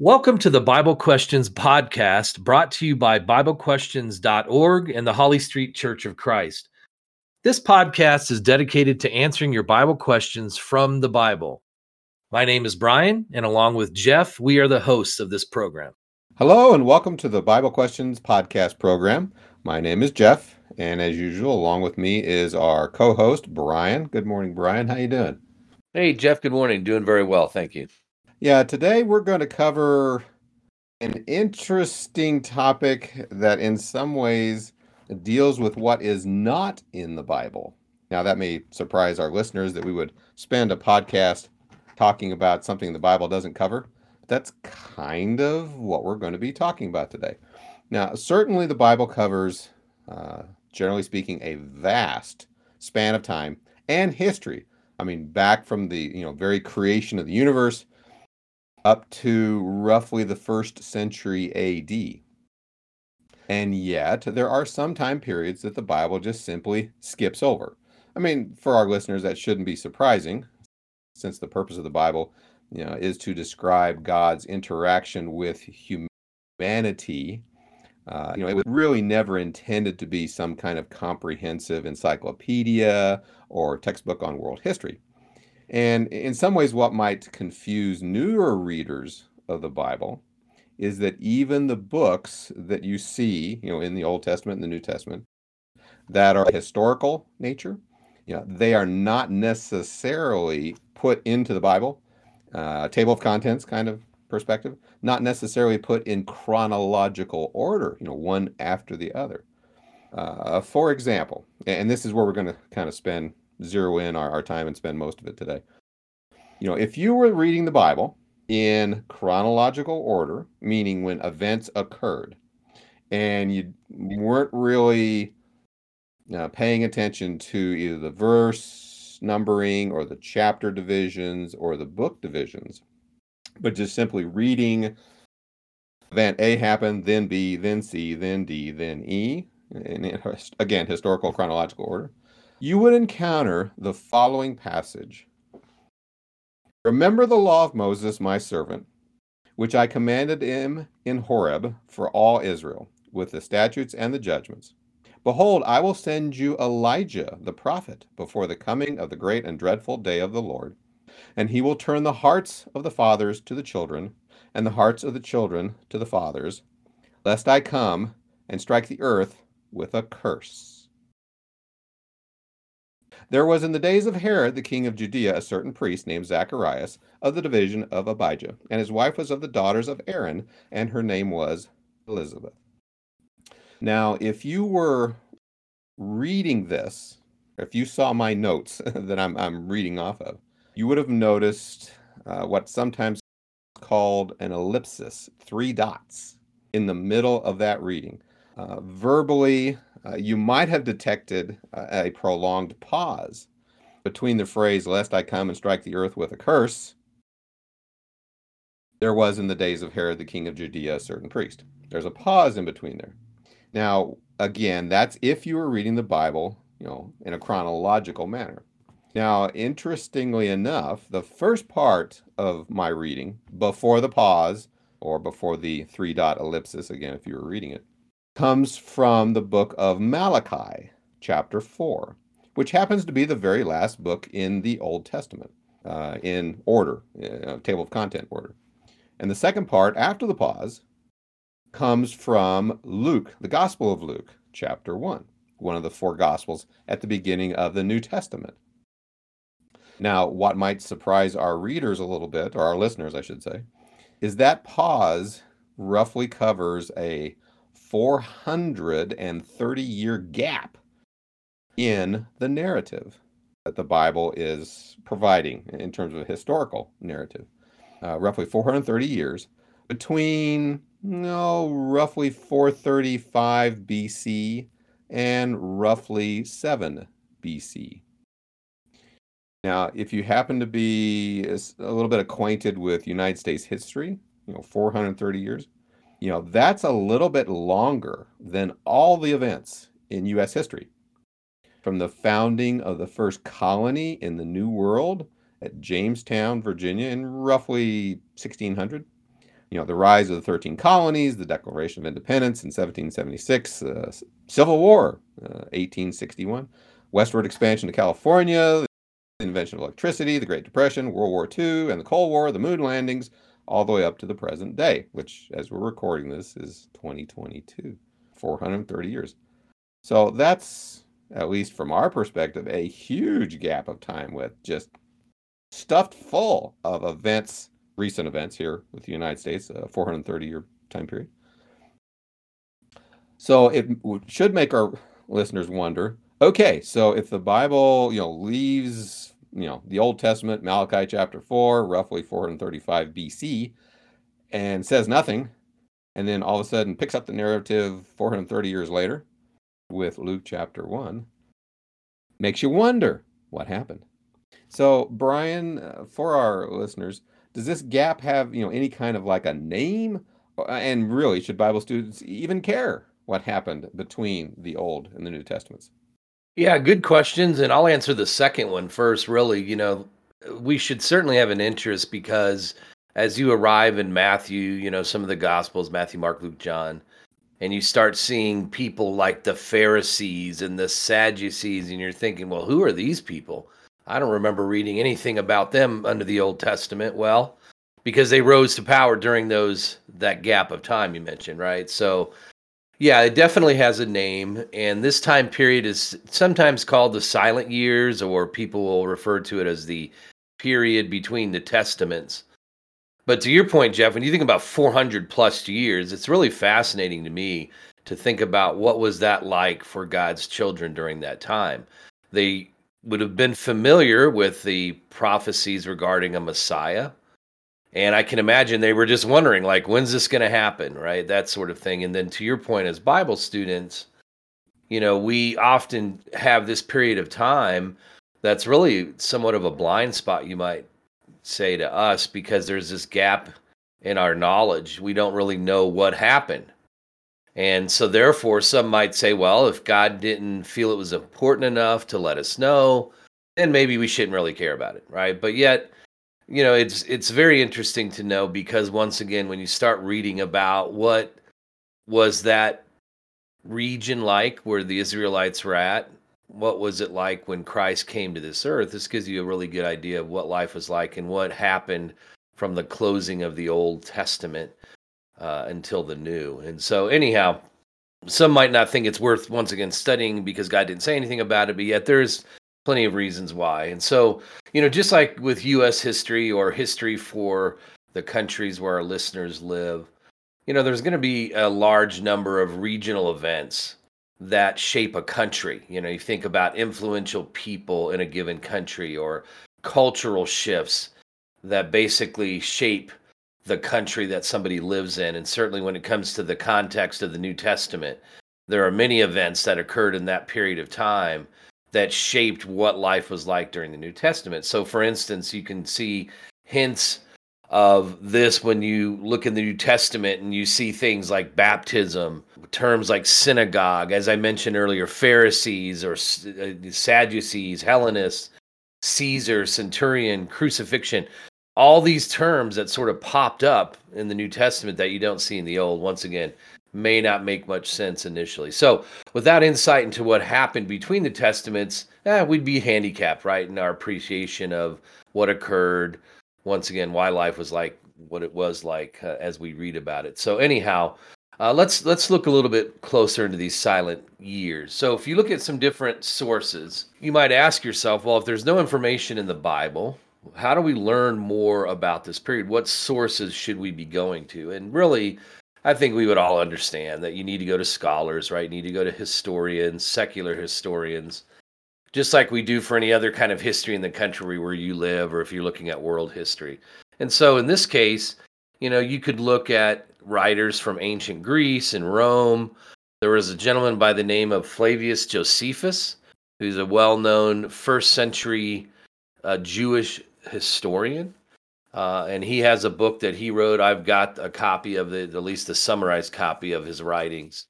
Welcome to the Bible Questions podcast brought to you by BibleQuestions.org and the Holly Street Church of Christ. This podcast is dedicated to answering your Bible questions from the Bible. My name is Brian, and along with Jeff, we are the hosts of this program. Hello, and welcome to the Bible Questions podcast program. My name is Jeff, and as usual, along with me is our co-host Brian. Good morning, Brian. How you doing? Hey, Jeff. Good morning. Doing very well, thank you. Yeah, today we're going to cover an interesting topic that, in some ways, deals with what is not in the Bible. Now, that may surprise our listeners that we would spend a podcast talking about something the Bible doesn't cover. But that's kind of what we're going to be talking about today. Now, certainly the Bible covers, uh, generally speaking, a vast span of time and history. I mean, back from the you know very creation of the universe up to roughly the first century AD. And yet, there are some time periods that the Bible just simply skips over. I mean, for our listeners, that shouldn't be surprising, since the purpose of the Bible, you know, is to describe God's interaction with humanity. Uh, you know, it was really never intended to be some kind of comprehensive encyclopedia or textbook on world history. And in some ways, what might confuse newer readers of the Bible is that even the books that you see, you know, in the Old Testament and the New Testament, that are historical nature, you know, they are not necessarily put into the Bible, uh, table of contents kind of perspective, not necessarily put in chronological order, you know, one after the other. Uh, for example, and this is where we're going to kind of spend zero in our, our time and spend most of it today. You know, if you were reading the Bible in chronological order, meaning when events occurred, and you weren't really uh, paying attention to either the verse numbering or the chapter divisions or the book divisions, but just simply reading event A happened, then B, then C, then D, then E, and again, historical chronological order you would encounter the following passage Remember the law of Moses, my servant, which I commanded him in Horeb for all Israel, with the statutes and the judgments. Behold, I will send you Elijah the prophet before the coming of the great and dreadful day of the Lord. And he will turn the hearts of the fathers to the children, and the hearts of the children to the fathers, lest I come and strike the earth with a curse. There was in the days of Herod, the king of Judea, a certain priest named Zacharias of the division of Abijah, and his wife was of the daughters of Aaron, and her name was Elizabeth. Now, if you were reading this, if you saw my notes that I'm, I'm reading off of, you would have noticed uh, what's sometimes called an ellipsis, three dots in the middle of that reading. Uh, verbally, uh, you might have detected a, a prolonged pause between the phrase, Lest I come and strike the earth with a curse, there was in the days of Herod the king of Judea a certain priest. There's a pause in between there. Now, again, that's if you were reading the Bible, you know, in a chronological manner. Now, interestingly enough, the first part of my reading, before the pause or before the three dot ellipsis, again, if you were reading it, comes from the book of Malachi, chapter 4, which happens to be the very last book in the Old Testament uh, in order, uh, table of content order. And the second part, after the pause, comes from Luke, the Gospel of Luke, chapter 1, one of the four Gospels at the beginning of the New Testament. Now, what might surprise our readers a little bit, or our listeners, I should say, is that pause roughly covers a 430 year gap in the narrative that the Bible is providing in terms of a historical narrative. Uh, roughly 430 years between no roughly 435 BC and roughly 7 BC. Now, if you happen to be a little bit acquainted with United States history, you know, 430 years, you know, that's a little bit longer than all the events in U.S. history. From the founding of the first colony in the New World at Jamestown, Virginia, in roughly 1600, you know, the rise of the 13 colonies, the Declaration of Independence in 1776, uh, Civil War, uh, 1861, westward expansion to California, the invention of electricity, the Great Depression, World War II, and the Cold War, the moon landings, all the way up to the present day, which, as we're recording this, is 2022, 430 years. So that's, at least from our perspective, a huge gap of time with just stuffed full of events, recent events here with the United States, a 430 year time period. So it should make our listeners wonder okay, so if the Bible, you know, leaves, you know, the Old Testament, Malachi chapter 4, roughly 435 BC, and says nothing, and then all of a sudden picks up the narrative 430 years later with Luke chapter 1, makes you wonder what happened. So, Brian, uh, for our listeners, does this gap have, you know, any kind of like a name? Uh, and really, should Bible students even care what happened between the Old and the New Testaments? Yeah, good questions. And I'll answer the second one first. Really, you know, we should certainly have an interest because as you arrive in Matthew, you know, some of the Gospels, Matthew, Mark, Luke, John, and you start seeing people like the Pharisees and the Sadducees, and you're thinking, well, who are these people? I don't remember reading anything about them under the Old Testament. Well, because they rose to power during those that gap of time you mentioned, right? So yeah, it definitely has a name, and this time period is sometimes called the silent years, or people will refer to it as the period between the testaments. But to your point, Jeff, when you think about 400 plus years, it's really fascinating to me to think about what was that like for God's children during that time. They would have been familiar with the prophecies regarding a Messiah and I can imagine they were just wondering, like, when's this going to happen, right? That sort of thing. And then to your point, as Bible students, you know, we often have this period of time that's really somewhat of a blind spot, you might say to us, because there's this gap in our knowledge. We don't really know what happened. And so, therefore, some might say, well, if God didn't feel it was important enough to let us know, then maybe we shouldn't really care about it, right? But yet, you know it's it's very interesting to know because once again when you start reading about what was that region like where the israelites were at what was it like when christ came to this earth this gives you a really good idea of what life was like and what happened from the closing of the old testament uh, until the new. And so anyhow some might not think it's worth once again studying because god didn't say anything about it but yet there's plenty of reasons why. And so, you know, just like with US history or history for the countries where our listeners live, you know, there's going to be a large number of regional events that shape a country. You know, you think about influential people in a given country or cultural shifts that basically shape the country that somebody lives in. And certainly when it comes to the context of the New Testament, there are many events that occurred in that period of time that shaped what life was like during the New Testament. So, for instance, you can see hints of this when you look in the New Testament and you see things like baptism, terms like synagogue, as I mentioned earlier, Pharisees or uh, Sadducees, Hellenists, Caesar, centurion, crucifixion. All these terms that sort of popped up in the New Testament that you don't see in the Old. Once again, may not make much sense initially. So, without insight into what happened between the testaments, eh, we'd be handicapped, right, in our appreciation of what occurred. Once again, why life was like what it was like uh, as we read about it. So, anyhow, uh, let's let's look a little bit closer into these silent years. So, if you look at some different sources, you might ask yourself, well, if there's no information in the Bible, how do we learn more about this period? What sources should we be going to? And really, I think we would all understand that you need to go to scholars, right? You need to go to historians, secular historians, just like we do for any other kind of history in the country where you live or if you're looking at world history. And so in this case, you know, you could look at writers from ancient Greece and Rome. There was a gentleman by the name of Flavius Josephus, who's a well known first century uh, Jewish historian. Uh, and he has a book that he wrote. I've got a copy of it, at least a summarized copy of his writings.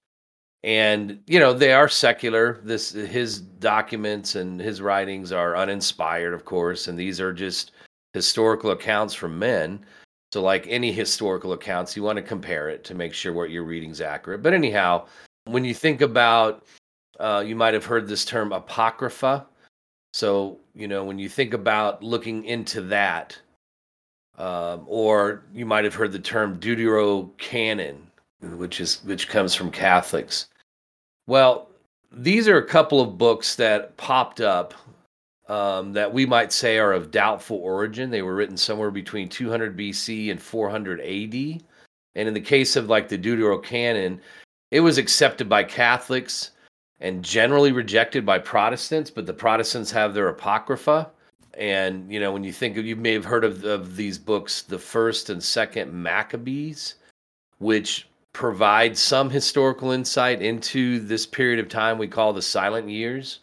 And you know they are secular. This his documents and his writings are uninspired, of course, and these are just historical accounts from men. So, like any historical accounts, you want to compare it to make sure what you're reading is accurate. But anyhow, when you think about, uh, you might have heard this term apocrypha. So, you know, when you think about looking into that, um, or you might have heard the term Deuterocanon, which is which comes from Catholics. Well, these are a couple of books that popped up um, that we might say are of doubtful origin. They were written somewhere between 200 BC and 400 AD. And in the case of like the Deuterocanon, it was accepted by Catholics and generally rejected by Protestants, but the Protestants have their Apocrypha. And, you know, when you think of, you may have heard of, of these books, the first and second Maccabees, which provide some historical insight into this period of time we call the silent years.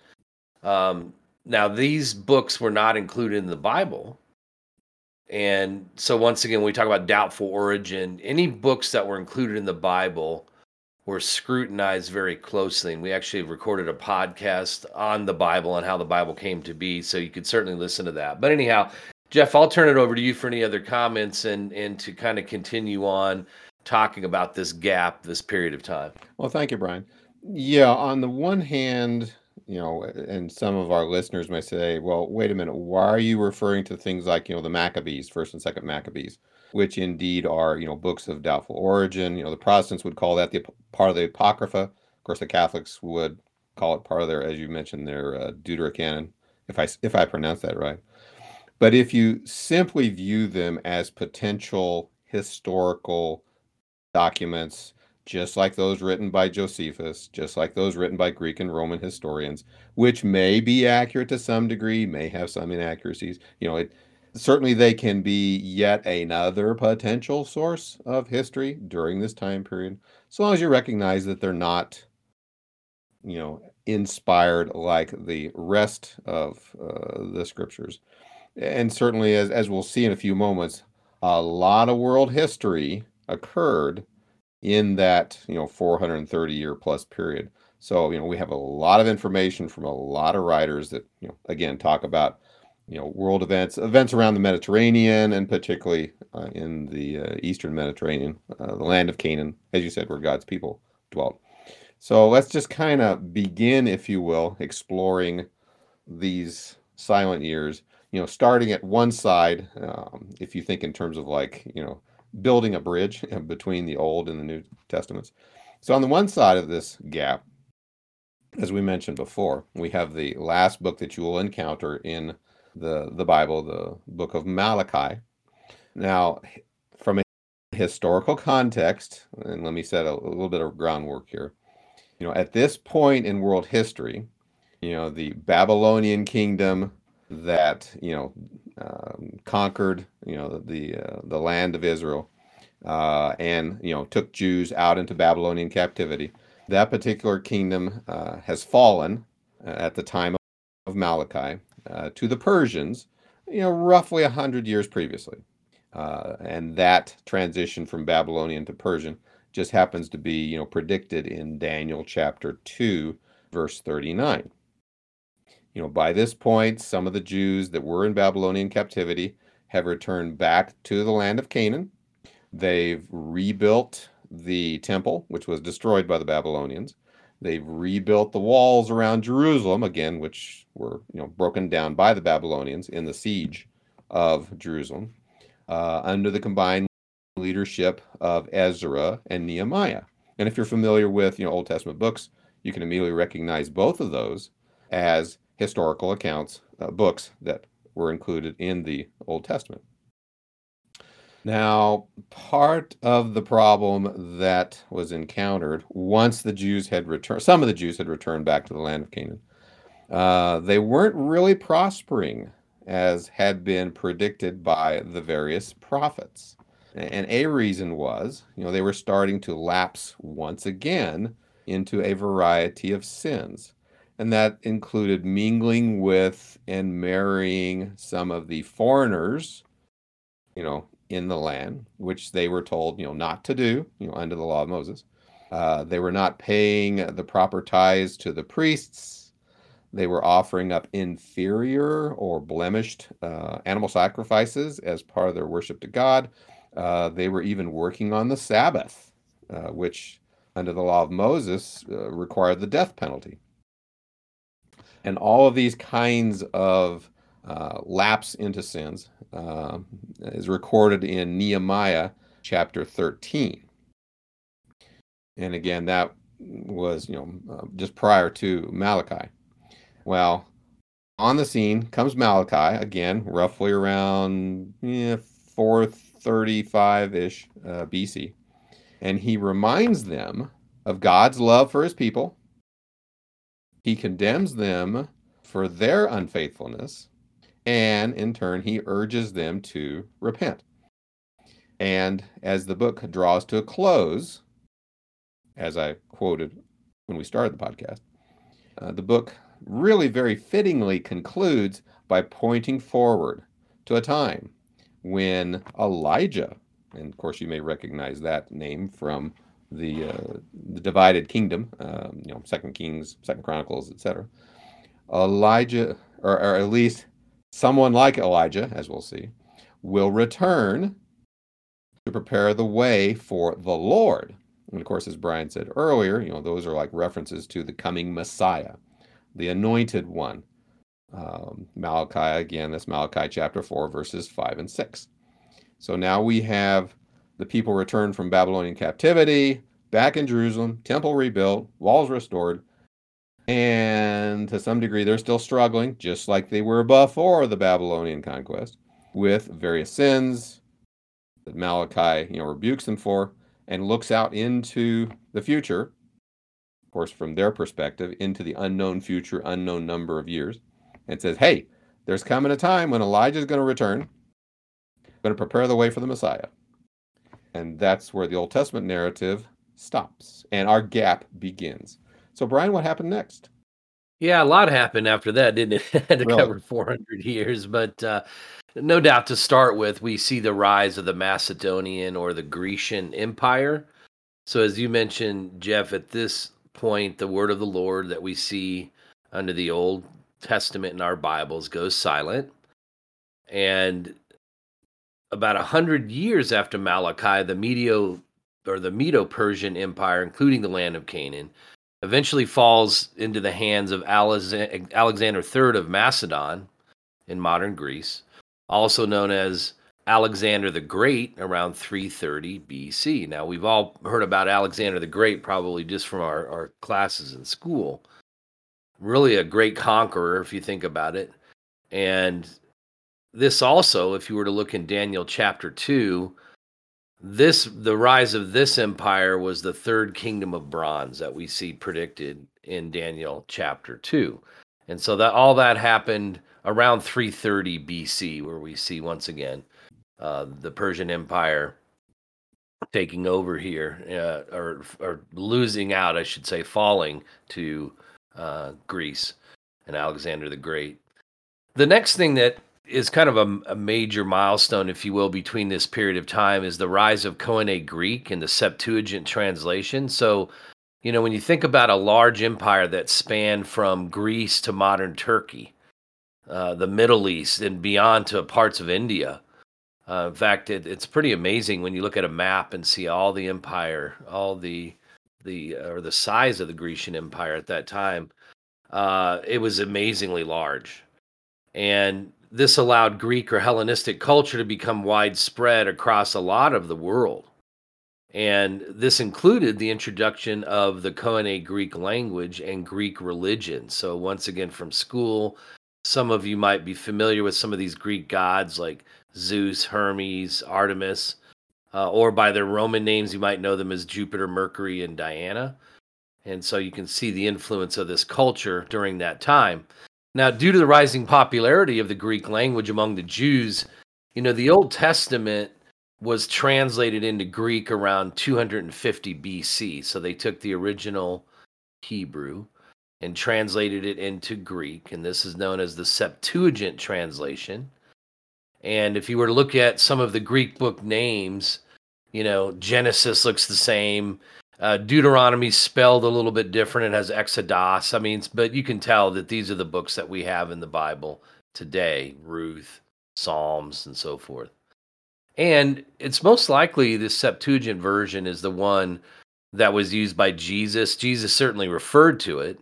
Um, now, these books were not included in the Bible. And so, once again, we talk about doubtful origin, any books that were included in the Bible were scrutinized very closely. And we actually recorded a podcast on the Bible and how the Bible came to be. So, you could certainly listen to that. But, anyhow, Jeff, I'll turn it over to you for any other comments and, and to kind of continue on talking about this gap, this period of time. Well, thank you, Brian. Yeah, on the one hand, you know, and some of our listeners may say, well, wait a minute, why are you referring to things like, you know, the Maccabees, first and second Maccabees, which indeed are, you know, books of doubtful origin. You know, the Protestants would call that the part of the Apocrypha. Of course, the Catholics would call it part of their, as you mentioned, their uh, Deuterocanon, if I if I pronounce that right. But if you simply view them as potential historical documents just like those written by Josephus, just like those written by Greek and Roman historians, which may be accurate to some degree, may have some inaccuracies. You know, it certainly they can be yet another potential source of history during this time period, so long as you recognize that they're not, you know, inspired like the rest of uh, the scriptures. And certainly, as, as we'll see in a few moments, a lot of world history occurred in that you know 430 year plus period so you know we have a lot of information from a lot of writers that you know again talk about you know world events events around the mediterranean and particularly uh, in the uh, eastern mediterranean uh, the land of canaan as you said where god's people dwelt so let's just kind of begin if you will exploring these silent years you know starting at one side um, if you think in terms of like you know building a bridge between the Old and the New Testaments. So, on the one side of this gap, as we mentioned before, we have the last book that you will encounter in the, the Bible, the book of Malachi. Now, from a historical context, and let me set a, a little bit of groundwork here. You know, at this point in world history, you know, the Babylonian kingdom that, you know, um, conquered, you know, the uh, the land of Israel, uh, and you know took Jews out into Babylonian captivity. That particular kingdom uh, has fallen uh, at the time of Malachi uh, to the Persians, you know, roughly a hundred years previously, uh, and that transition from Babylonian to Persian just happens to be, you know, predicted in Daniel chapter two, verse thirty-nine. You know, by this point, some of the Jews that were in Babylonian captivity have returned back to the land of Canaan. They've rebuilt the temple, which was destroyed by the Babylonians. They've rebuilt the walls around Jerusalem, again, which were you know broken down by the Babylonians in the siege of Jerusalem, uh, under the combined leadership of Ezra and Nehemiah. And if you're familiar with you know Old Testament books, you can immediately recognize both of those as historical accounts, uh, books that were included in the Old Testament. Now, part of the problem that was encountered once the Jews had returned, some of the Jews had returned back to the land of Canaan, uh, they weren't really prospering as had been predicted by the various prophets. And a reason was, you know, they were starting to lapse once again into a variety of sins and that included mingling with and marrying some of the foreigners, you know, in the land, which they were told, you know, not to do, you know, under the law of Moses. Uh, they were not paying the proper tithes to the priests. They were offering up inferior or blemished uh, animal sacrifices as part of their worship to God. Uh, they were even working on the Sabbath, uh, which under the law of Moses uh, required the death penalty. And all of these kinds of uh, lapse into sins uh, is recorded in Nehemiah chapter 13. And again, that was, you know, uh, just prior to Malachi. Well, on the scene comes Malachi, again, roughly around yeah, 435 ish uh, BC. And he reminds them of God's love for his people. He condemns them for their unfaithfulness and in turn, he urges them to repent. And as the book draws to a close, as I quoted when we started the podcast, uh, the book really very fittingly concludes by pointing forward to a time when Elijah, and of course you may recognize that name from the uh, the divided kingdom, um, you know, Second Kings, Second Chronicles, etc. Elijah, or, or at least someone like Elijah, as we'll see, will return to prepare the way for the Lord. And of course, as Brian said earlier, you know, those are like references to the coming Messiah, the anointed one. Um, Malachi, again, that's Malachi chapter 4, verses 5 and 6. So now we have the people returned from Babylonian captivity, back in Jerusalem, temple rebuilt, walls restored, and to some degree, they're still struggling, just like they were before the Babylonian conquest, with various sins that Malachi, you know, rebukes them for, and looks out into the future, of course, from their perspective, into the unknown future, unknown number of years, and says, "Hey, there's coming a time when Elijah is going to return, going to prepare the way for the Messiah." And that's where the Old Testament narrative stops, and our gap begins. So, Brian, what happened next? Yeah, a lot happened after that, didn't it? Had to really? cover 400 years, but uh, no doubt to start with, we see the rise of the Macedonian or the Grecian Empire. So, as you mentioned, Jeff, at this point, the word of the Lord that we see under the Old Testament in our Bibles goes silent. And about a hundred years after Malachi, the Medio or the Medo-Persian Empire, including the land of Canaan, eventually falls into the hands of Alexander III of Macedon in modern Greece, also known as Alexander the Great around 330 BC. Now, we've all heard about Alexander the Great probably just from our, our classes in school. Really a great conqueror, if you think about it. And this also, if you were to look in Daniel chapter 2, this the rise of this empire was the third kingdom of bronze that we see predicted in Daniel chapter 2. And so that all that happened around 330 BC where we see once again uh, the Persian empire taking over here uh, or or losing out I should say falling to uh, Greece and Alexander the Great. The next thing that is kind of a, a, major milestone, if you will, between this period of time is the rise of Koine Greek and the Septuagint translation. So, you know, when you think about a large empire that spanned from Greece to modern Turkey, uh, the Middle East, and beyond to parts of India. Uh, in fact, it, it's pretty amazing when you look at a map and see all the empire, all the the or the size of the Grecian Empire at that time. Uh, it was amazingly large, and this allowed Greek or Hellenistic culture to become widespread across a lot of the world. And this included the introduction of the Koine Greek language and Greek religion. So, once again, from school, some of you might be familiar with some of these Greek gods like Zeus, Hermes, Artemis, uh, or by their Roman names, you might know them as Jupiter, Mercury, and Diana. And so you can see the influence of this culture during that time. Now, due to the rising popularity of the Greek language among the Jews, you know, the Old Testament was translated into Greek around 250 BC. So they took the original Hebrew and translated it into Greek. And this is known as the Septuagint translation. And if you were to look at some of the Greek book names, you know, Genesis looks the same. Uh, Deuteronomy spelled a little bit different. It has Exodus. I mean, but you can tell that these are the books that we have in the Bible today Ruth, Psalms, and so forth. And it's most likely the Septuagint version is the one that was used by Jesus. Jesus certainly referred to it.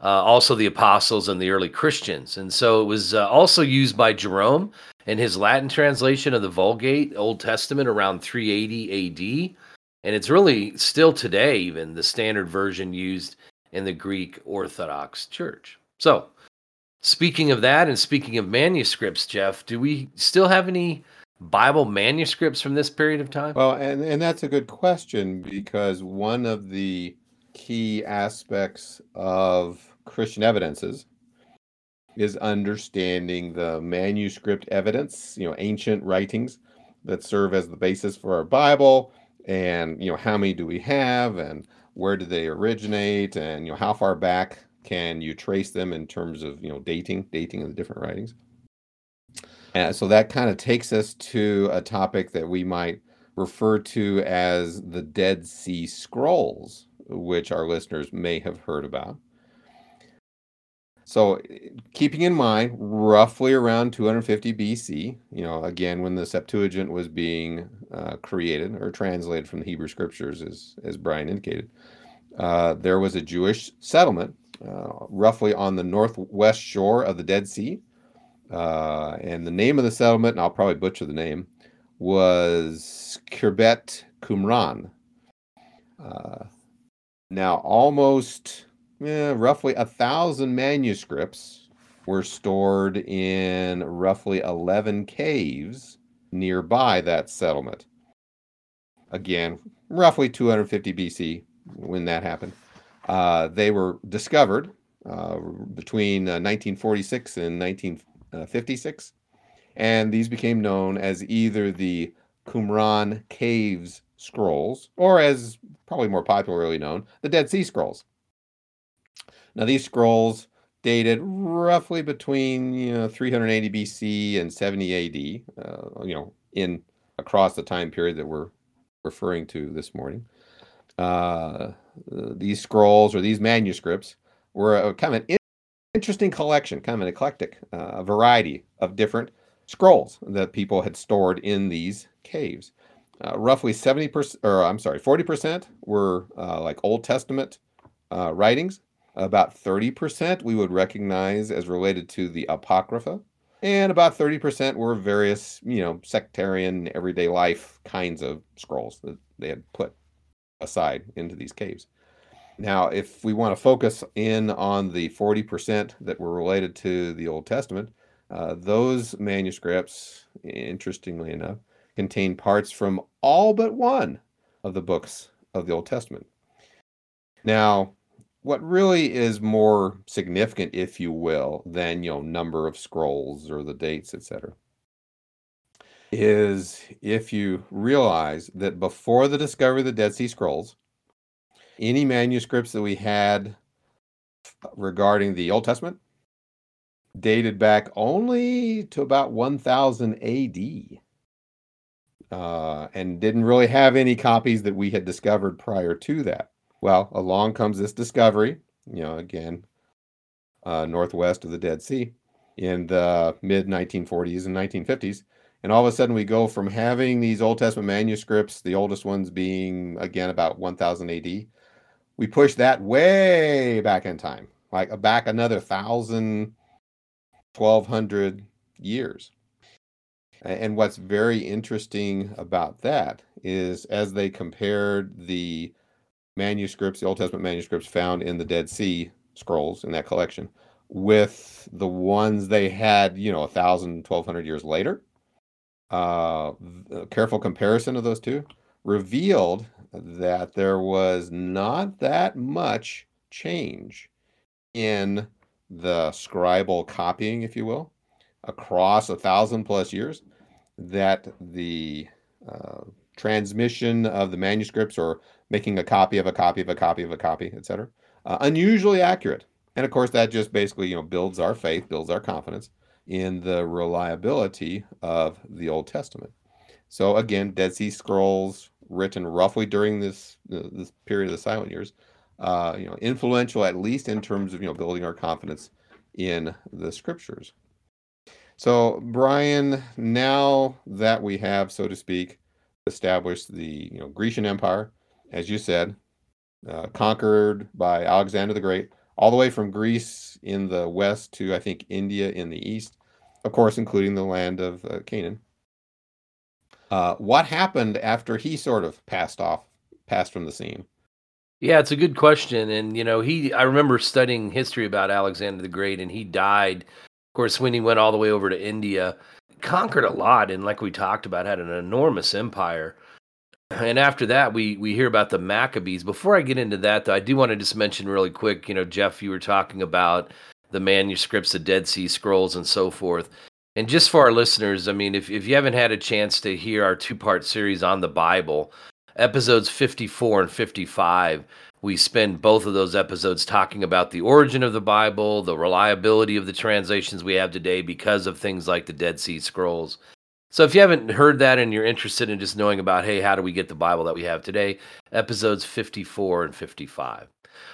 Uh, also, the apostles and the early Christians. And so it was uh, also used by Jerome in his Latin translation of the Vulgate, Old Testament, around 380 AD. And it's really still today, even the standard version used in the Greek Orthodox Church. So, speaking of that, and speaking of manuscripts, Jeff, do we still have any Bible manuscripts from this period of time? Well, and, and that's a good question because one of the key aspects of Christian evidences is understanding the manuscript evidence, you know, ancient writings that serve as the basis for our Bible, and you know, how many do we have, and where did they originate, and you know, how far back can you trace them in terms of you know dating, dating of the different writings. And so that kind of takes us to a topic that we might refer to as the Dead Sea Scrolls, which our listeners may have heard about. So, keeping in mind, roughly around 250 BC, you know, again, when the Septuagint was being uh, created or translated from the Hebrew Scriptures, as, as Brian indicated, uh, there was a Jewish settlement uh, roughly on the northwest shore of the Dead Sea. Uh, and the name of the settlement, and I'll probably butcher the name, was Khirbet Qumran. Uh, now, almost eh, roughly a thousand manuscripts were stored in roughly 11 caves nearby that settlement. Again, roughly 250 BC when that happened. Uh, they were discovered uh, between 1946 uh, and 1956, and these became known as either the Qumran Caves Scrolls, or as probably more popularly known, the Dead Sea Scrolls. Now, these scrolls dated roughly between you know 380 BC and 70 AD, uh, you know, in across the time period that we're referring to this morning. Uh, these scrolls or these manuscripts were a kind of an interesting collection, kind of an eclectic uh, variety of different scrolls that people had stored in these caves. Uh, roughly 70%, or I'm sorry, 40% were uh, like Old Testament uh, writings. About 30% we would recognize as related to the Apocrypha. And about 30% were various, you know, sectarian, everyday life kinds of scrolls that they had put aside into these caves. Now, if we want to focus in on the 40% that were related to the Old Testament, uh, those manuscripts, interestingly enough, contain parts from all but one of the books of the Old Testament. Now, what really is more significant, if you will, than you know number of scrolls or the dates, etc., is if you realize that before the discovery of the Dead Sea Scrolls, any manuscripts that we had regarding the Old Testament dated back only to about 1000 AD. Uh, and didn't really have any copies that we had discovered prior to that. Well, along comes this discovery, you know, again, uh, northwest of the Dead Sea in the mid 1940s and 1950s. And all of a sudden, we go from having these Old Testament manuscripts, the oldest ones being, again, about 1000 AD. We push that way back in time, like uh, back another 1,000, 1,200 years. And what's very interesting about that is as they compared the manuscripts, the Old Testament manuscripts found in the Dead Sea Scrolls in that collection, with the ones they had, you know, a thousand, twelve hundred years later, uh, careful comparison of those two revealed that there was not that much change in the scribal copying, if you will, across a thousand plus years, that the uh, transmission of the manuscripts or making a copy of a copy of a copy of a copy, etc., uh, unusually accurate. And of course, that just basically you know builds our faith, builds our confidence in the reliability of the Old Testament. So again, Dead Sea Scrolls written roughly during this this period of the silent years, uh, you know, influential at least in terms of you know building our confidence in the scriptures. So, Brian, now that we have, so to speak, established the you know Grecian Empire, as you said, uh, conquered by Alexander the Great, all the way from Greece in the west to I think India in the east, of course, including the land of uh, Canaan. Uh, what happened after he sort of passed off, passed from the scene? Yeah, it's a good question. And, you know, he, I remember studying history about Alexander the Great, and he died, of course, when he went all the way over to India, conquered a lot. And, like we talked about, had an enormous empire. And after that, we, we hear about the Maccabees. Before I get into that, though, I do want to just mention really quick, you know, Jeff, you were talking about the manuscripts, the Dead Sea Scrolls, and so forth. And just for our listeners, I mean, if, if you haven't had a chance to hear our two part series on the Bible, episodes 54 and 55 we spend both of those episodes talking about the origin of the bible the reliability of the translations we have today because of things like the dead sea scrolls so if you haven't heard that and you're interested in just knowing about hey how do we get the bible that we have today episodes 54 and 55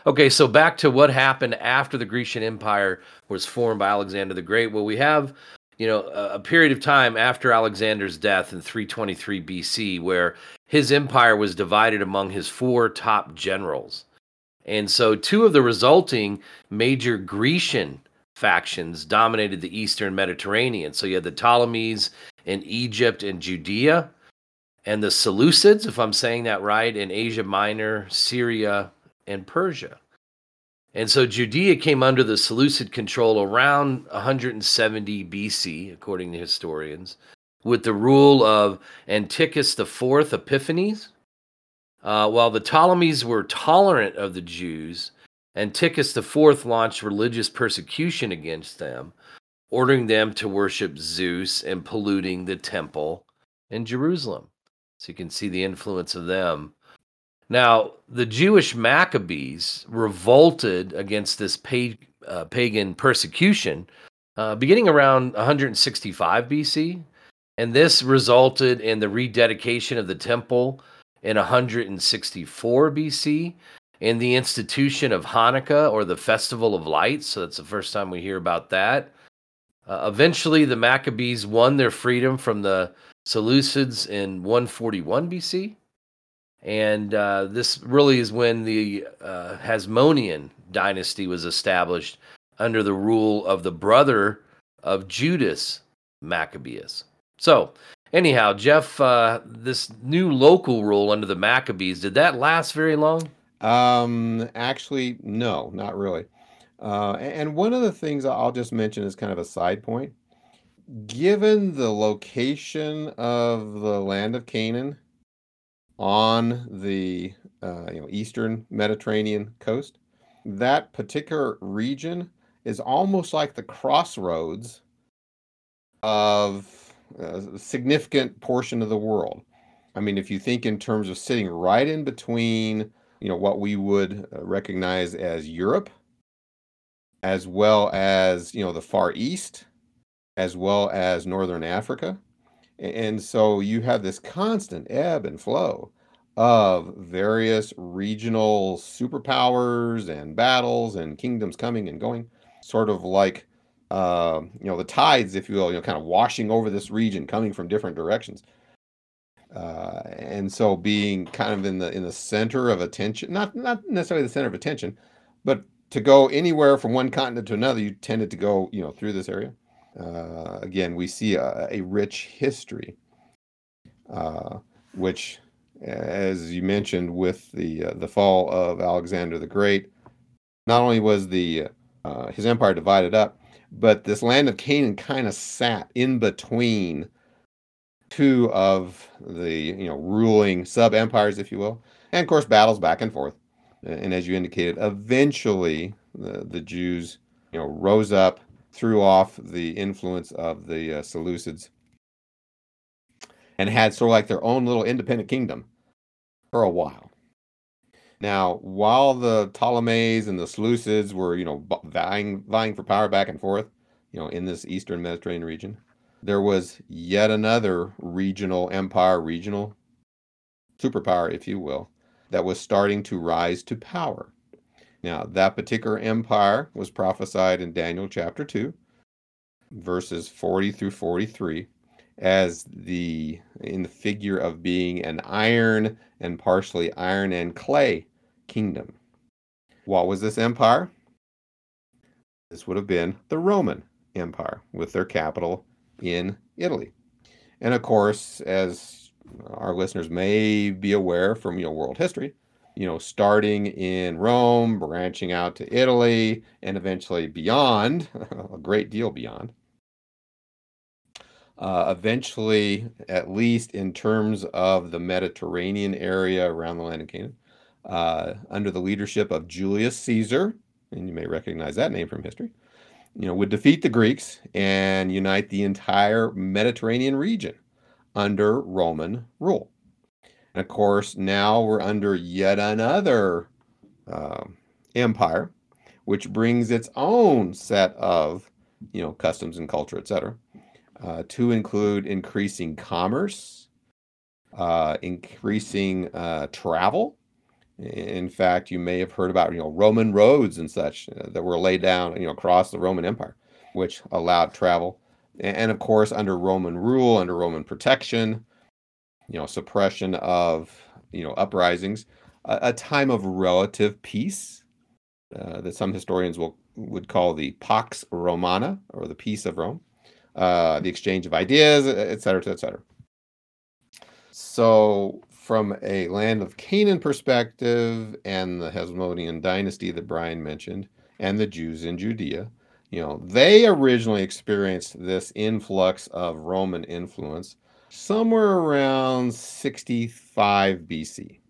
okay so back to what happened after the grecian empire was formed by alexander the great well we have you know a, period of time after alexander's death in 323 bc where his empire was divided among his four top generals. And so two of the resulting major Grecian factions dominated the eastern Mediterranean. So you had the Ptolemies in Egypt and Judea, and the Seleucids, if I'm saying that right, in Asia Minor, Syria, and Persia. And so Judea came under the Seleucid control around 170 BC, according to historians with the rule of Antiochus IV Epiphanes. Uh, while the Ptolemies were tolerant of the Jews, Antiochus IV launched religious persecution against them, ordering them to worship Zeus and polluting the temple in Jerusalem. So you can see the influence of them. Now, the Jewish Maccabees revolted against this uh, pagan persecution uh, beginning around 165 BC and this resulted in the rededication of the temple in 164 BC and the institution of Hanukkah or the Festival of Lights. So that's the first time we hear about that. Uh, eventually, the Maccabees won their freedom from the Seleucids in 141 BC. And uh, this really is when the uh, Hasmonean dynasty was established under the rule of the brother of Judas Maccabeus. So, anyhow, Jeff, uh, this new local rule under the Maccabees, did that last very long? Um, actually, no, not really. Uh, and one of the things I'll just mention is kind of a side point. Given the location of the land of Canaan on the uh, you know eastern Mediterranean coast, that particular region is almost like the crossroads of a significant portion of the world. I mean, if you think in terms of sitting right in between, you know, what we would uh, recognize as Europe, as well as, you know, the Far East, as well as Northern Africa. And so you have this constant ebb and flow of various regional superpowers and battles and kingdoms coming and going, sort of like uh, you know, the tides, if you will, you know, kind of washing over this region, coming from different directions. Uh, and so being kind of in the in the center of attention, not not necessarily the center of attention, but to go anywhere from one continent to another, you tended to go, you know, through this area. Uh, again, we see a, a rich history, uh, which, as you mentioned, with the uh, the fall of Alexander the Great, not only was the uh, his empire divided up, but this land of Canaan kind of sat in between two of the you know ruling sub empires, if you will, and of course battles back and forth. And as you indicated, eventually the, the Jews you know rose up, threw off the influence of the uh, Seleucids, and had sort of like their own little independent kingdom for a while. Now, while the Ptolemies and the Seleucids were, you know, vying vying for power back and forth, you know, in this eastern Mediterranean region, there was yet another regional empire, regional superpower, if you will, that was starting to rise to power. Now, that particular empire was prophesied in Daniel chapter 2. verses 40 through 43 as the in the figure of being an iron and partially iron and clay kingdom. What was this empire? This would have been the Roman Empire with their capital in Italy. And of course, as our listeners may be aware from you know world history, you know, starting in Rome, branching out to Italy, and eventually beyond, a great deal beyond. Uh, eventually, at least in terms of the Mediterranean area around the land of Canaan, uh, under the leadership of Julius Caesar, and you may recognize that name from history, you know, would defeat the Greeks and unite the entire Mediterranean region under Roman rule. And of course, now we're under yet another uh, empire, which brings its own set of, you know, customs and culture, etc., uh, to include increasing commerce, uh, increasing uh, travel, in fact, you may have heard about you know Roman roads and such uh, that were laid down you know across the Roman Empire, which allowed travel, and, of course under Roman rule, under Roman protection, you know suppression of you know uprisings, a, a time of relative peace uh, that some historians will would call the Pax Romana or the peace of Rome, uh, the exchange of ideas, et cetera, et cetera. So from a land of Canaan perspective and the Hasmonean dynasty that Brian mentioned, and the Jews in Judea, you know, they originally experienced this influx of Roman influence somewhere around 65 BC.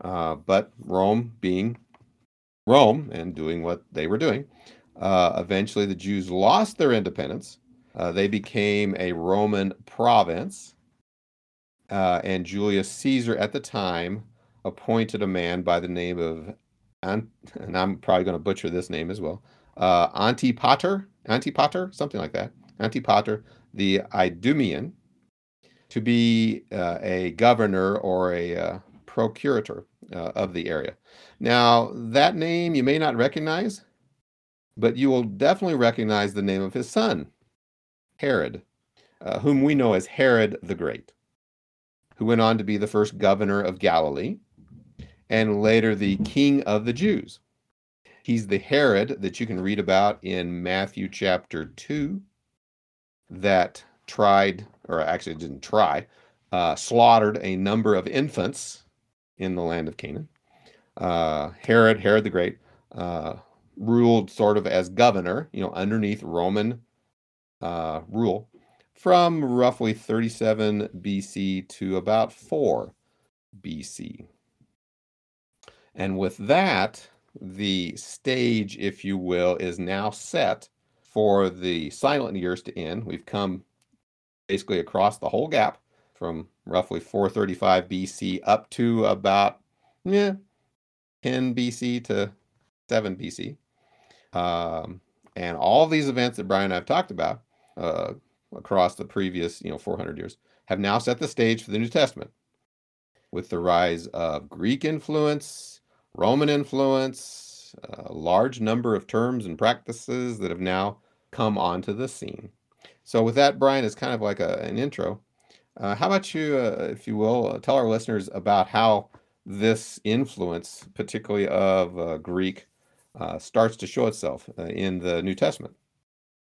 Uh, but Rome being Rome and doing what they were doing, uh, eventually the Jews lost their independence. Uh, they became a Roman province uh, and Julius Caesar at the time appointed a man by the name of, and I'm probably going to butcher this name as well, uh, Antipater, Antipater, something like that, Antipater, the Idumean, to be uh, a governor or a uh, procurator uh, of the area. Now, that name you may not recognize, but you will definitely recognize the name of his son, Herod, uh, whom we know as Herod the Great who went on to be the first governor of Galilee and later the king of the Jews. He's the Herod that you can read about in Matthew chapter 2 that tried, or actually didn't try, uh, slaughtered a number of infants in the land of Canaan. Uh, Herod, Herod the Great, uh, ruled sort of as governor, you know, underneath Roman uh, rule from roughly 37 BC to about 4 BC. And with that, the stage, if you will, is now set for the silent years to end. We've come basically across the whole gap from roughly 435 BC up to about yeah, 10 BC to 7 BC. Um, and all these events that Brian and I have talked about uh, across the previous, you know, 400 years, have now set the stage for the New Testament with the rise of Greek influence, Roman influence, a large number of terms and practices that have now come onto the scene. So, with that, Brian, is kind of like a, an intro. Uh, how about you, uh, if you will, uh, tell our listeners about how this influence, particularly of uh, Greek, uh, starts to show itself uh, in the New Testament?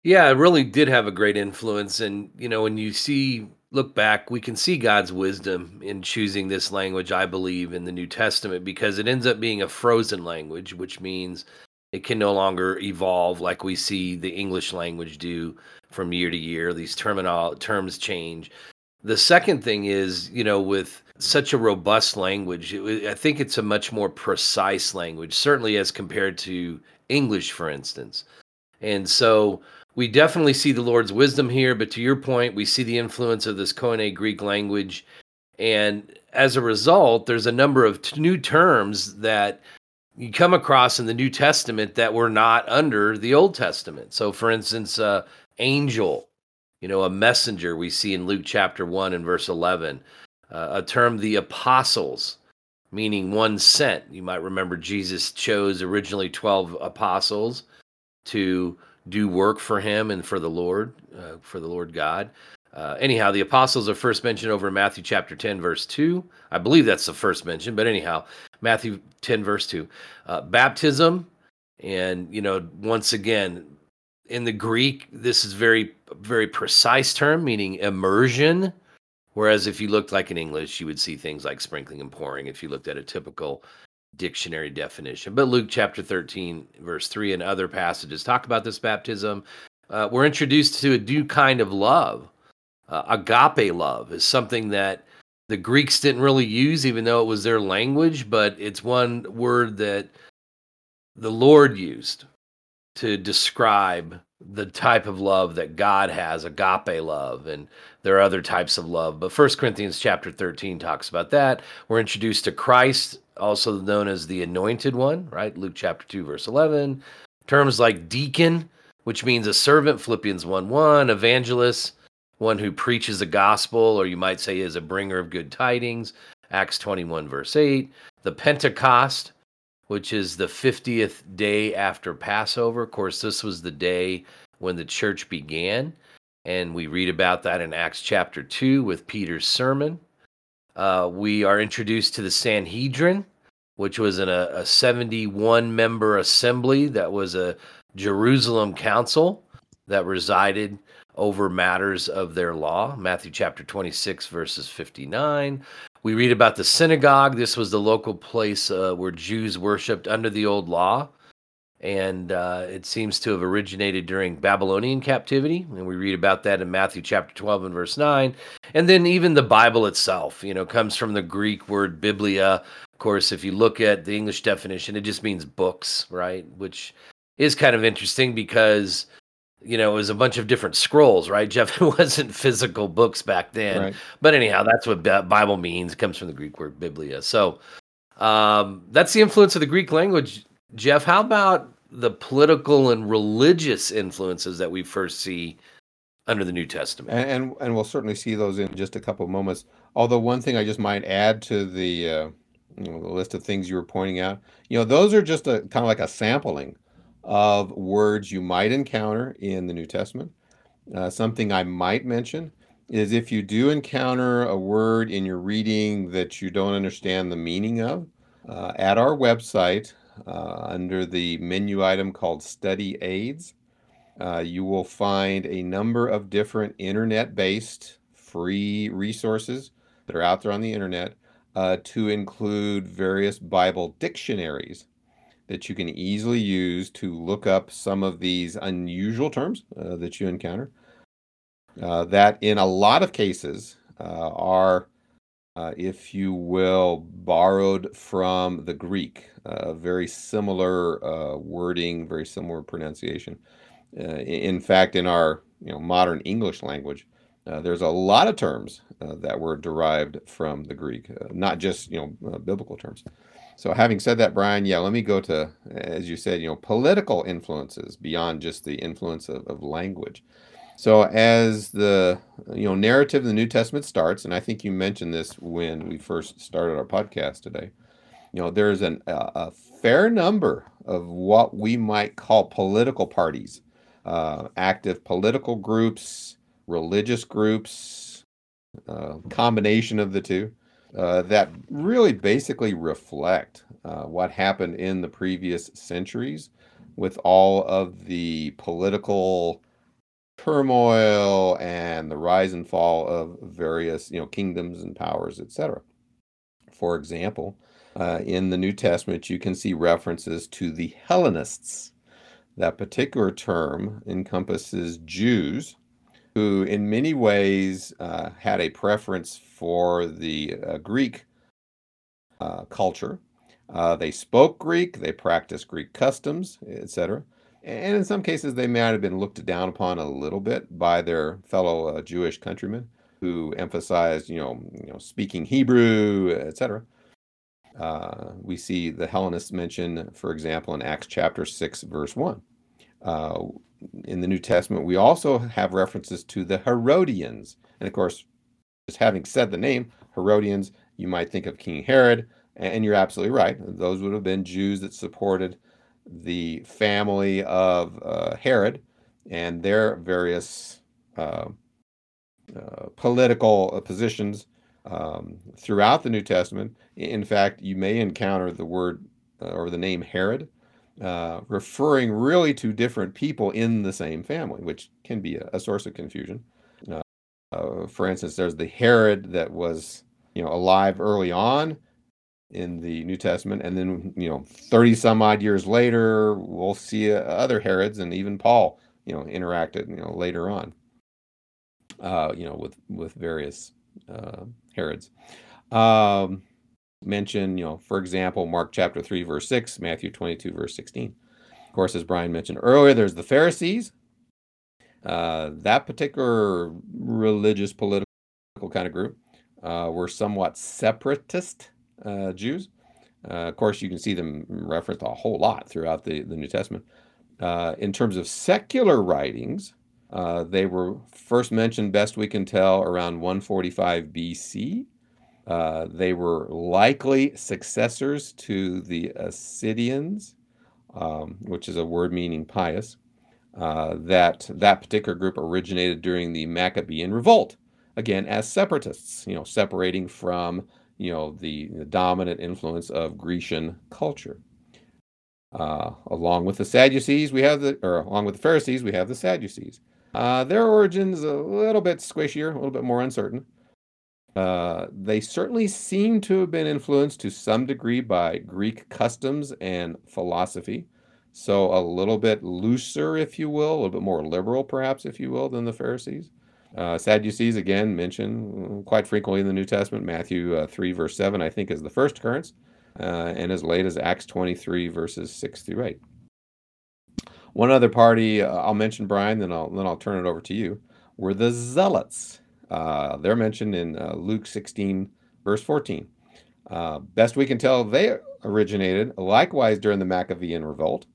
Yeah, it really did have a great influence. And, you know, when you see, look back, we can see God's wisdom in choosing this language, I believe, in the New Testament because it ends up being a frozen language, which means it can no longer evolve like we see the English language do from year to year. These terminal terms change. The second thing is, you know, with such a robust language, it, I think it's a much more precise language, certainly as compared to English, for instance. And so we definitely see the Lord's wisdom here, but to your point, we see the influence of this Koine Greek language. And as a result, there's a number of t- new terms that you come across in the New Testament that were not under the Old Testament. So, for instance, uh, angel, you know, a messenger, we see in Luke chapter 1 and verse 11. Uh, a term, the apostles, meaning one sent. You might remember Jesus chose originally 12 apostles to do work for him and for the Lord, uh, for the Lord God. Uh, anyhow, the apostles are first mentioned over in Matthew chapter 10, verse 2. I believe that's the first mention, but anyhow, Matthew 10, verse 2. Uh, baptism, and, you know, once again, in the Greek, this is very, very precise term, meaning immersion. Whereas if you looked like in English, you would see things like sprinkling and pouring if you looked at a typical dictionary definition. But Luke chapter 13, verse 3, and other passages talk about this baptism. Uh, we're introduced to a new kind of love uh, agape love is something that the Greeks didn't really use, even though it was their language, but it's one word that the Lord used to describe the type of love that God has, agape love, and there are other types of love. But First Corinthians chapter 13 talks about that. We're introduced to Christ, also known as the anointed one, right? Luke chapter 2, verse 11. Terms like deacon, which means a servant, Philippians 1 1, evangelist, one who preaches the gospel, or you might say is a bringer of good tidings. Acts 21, verse 8. The Pentecost, which is the 50th day after Passover. Of course, this was the day when the church began. And we read about that in Acts chapter 2 with Peter's sermon. Uh, we are introduced to the Sanhedrin, which was a, a 71 member assembly that was a Jerusalem council that resided over matters of their law. Matthew chapter 26, verses 59. We read about the synagogue. This was the local place uh, where Jews worshiped under the old law. And uh, it seems to have originated during Babylonian captivity. And we read about that in Matthew chapter 12 and verse 9. And then even the Bible itself, you know, comes from the Greek word biblia. Of course, if you look at the English definition, it just means books, right? Which is kind of interesting because you know, it was a bunch of different scrolls, right? Jeff, it wasn't physical books back then. Right. But anyhow, that's what Bible means. It comes from the Greek word biblia. So um, that's the influence of the Greek language. Jeff, how about the political and religious influences that we first see under the New Testament? And and, and we'll certainly see those in just a couple of moments. Although one thing I just might add to the uh, you know, the list of things you were pointing out, you know, those are just a kind of like a sampling of words you might encounter in the New Testament. Uh, something I might mention is if you do encounter a word in your reading that you don't understand the meaning of, uh, at our website, uh, under the menu item called Study Aids, uh, you will find a number of different internet based free resources that are out there on the internet uh, to include various Bible dictionaries that you can easily use to look up some of these unusual terms uh, that you encounter. Uh, that in a lot of cases uh, are, uh, if you will, borrowed from the Greek. Uh, very similar uh, wording, very similar pronunciation. Uh, in fact, in our you know modern English language, uh, there's a lot of terms uh, that were derived from the Greek, not just you know biblical terms. So having said that, Brian, yeah, let me go to, as you said, you know, political influences beyond just the influence of, of language. So as the you know narrative of the New Testament starts, and I think you mentioned this when we first started our podcast today, you know, there's an, a, a fair number of what we might call political parties, uh, active political groups, religious groups, uh, combination of the two uh, that really basically reflect uh, what happened in the previous centuries with all of the political turmoil and the rise and fall of various you know kingdoms and powers etc for example uh, in the new testament you can see references to the hellenists that particular term encompasses jews who in many ways uh, had a preference for the uh, Greek uh, culture. Uh, they spoke Greek, they practiced Greek customs, etc. And in some cases, they might have been looked down upon a little bit by their fellow Jewish countrymen who emphasized, you know, you know speaking Hebrew, etc. Uh, we see the Hellenists mentioned, for example, in Acts chapter 6, verse 1 Uh, in the New Testament, we also have references to the Herodians. And of course, just having said the name, Herodians, you might think of King Herod, and you're absolutely right. Those would have been Jews that supported the family of uh, Herod, and their various uh, uh, political uh, positions um, throughout the New Testament. In fact, you may encounter the word uh, or the name Herod, uh, referring really to different people in the same family, which can be a, a source of confusion. Uh, for instance, there's the Herod that was, you know, alive early on in the New Testament, and then you know, thirty some odd years later, we'll see uh, other Herods, and even Paul, you know, interacted, you know, later on, uh, you know, with with various uh, Herods. Um, mention, you know, for example, Mark chapter three, verse six, Matthew twenty-two, verse sixteen. Of course, as Brian mentioned earlier, there's the Pharisees, uh, that particular religious political kind of group uh, were somewhat separatist uh, Jews. Uh, of course, you can see them referenced a whole lot throughout the, the New Testament. Uh, in terms of secular writings, they were first mentioned, best we can tell, around 145 BC. they were likely successors to the Assideans, um, which is a word meaning pious. Uh, that that particular group originated during the Maccabean revolt, again as separatists, you know, separating from you know the, the dominant influence of Grecian culture. Uh, along with the Sadducees, we have the, or along with the Pharisees, we have the Sadducees. Uh, their origins a little bit squishier, a little bit more uncertain. Uh, they certainly seem to have been influenced to some degree by Greek customs and philosophy. So a little bit looser, if you will, a little bit more liberal, perhaps, if you will, than the Pharisees. Uh, Sadducees, again, mentioned mm, quite frequently in the New Testament. Matthew uh, 3, verse 7, I think, is the first occurrence, uh, and as late as Acts 23, verses 6 through 8. One other party uh, I'll mention, Brian, then I'll, then I'll turn it over to you, were the Zealots. Uh, they're mentioned in uh, Luke 16, verse 14. best we can tell, they originated likewise during the Maccabean revolt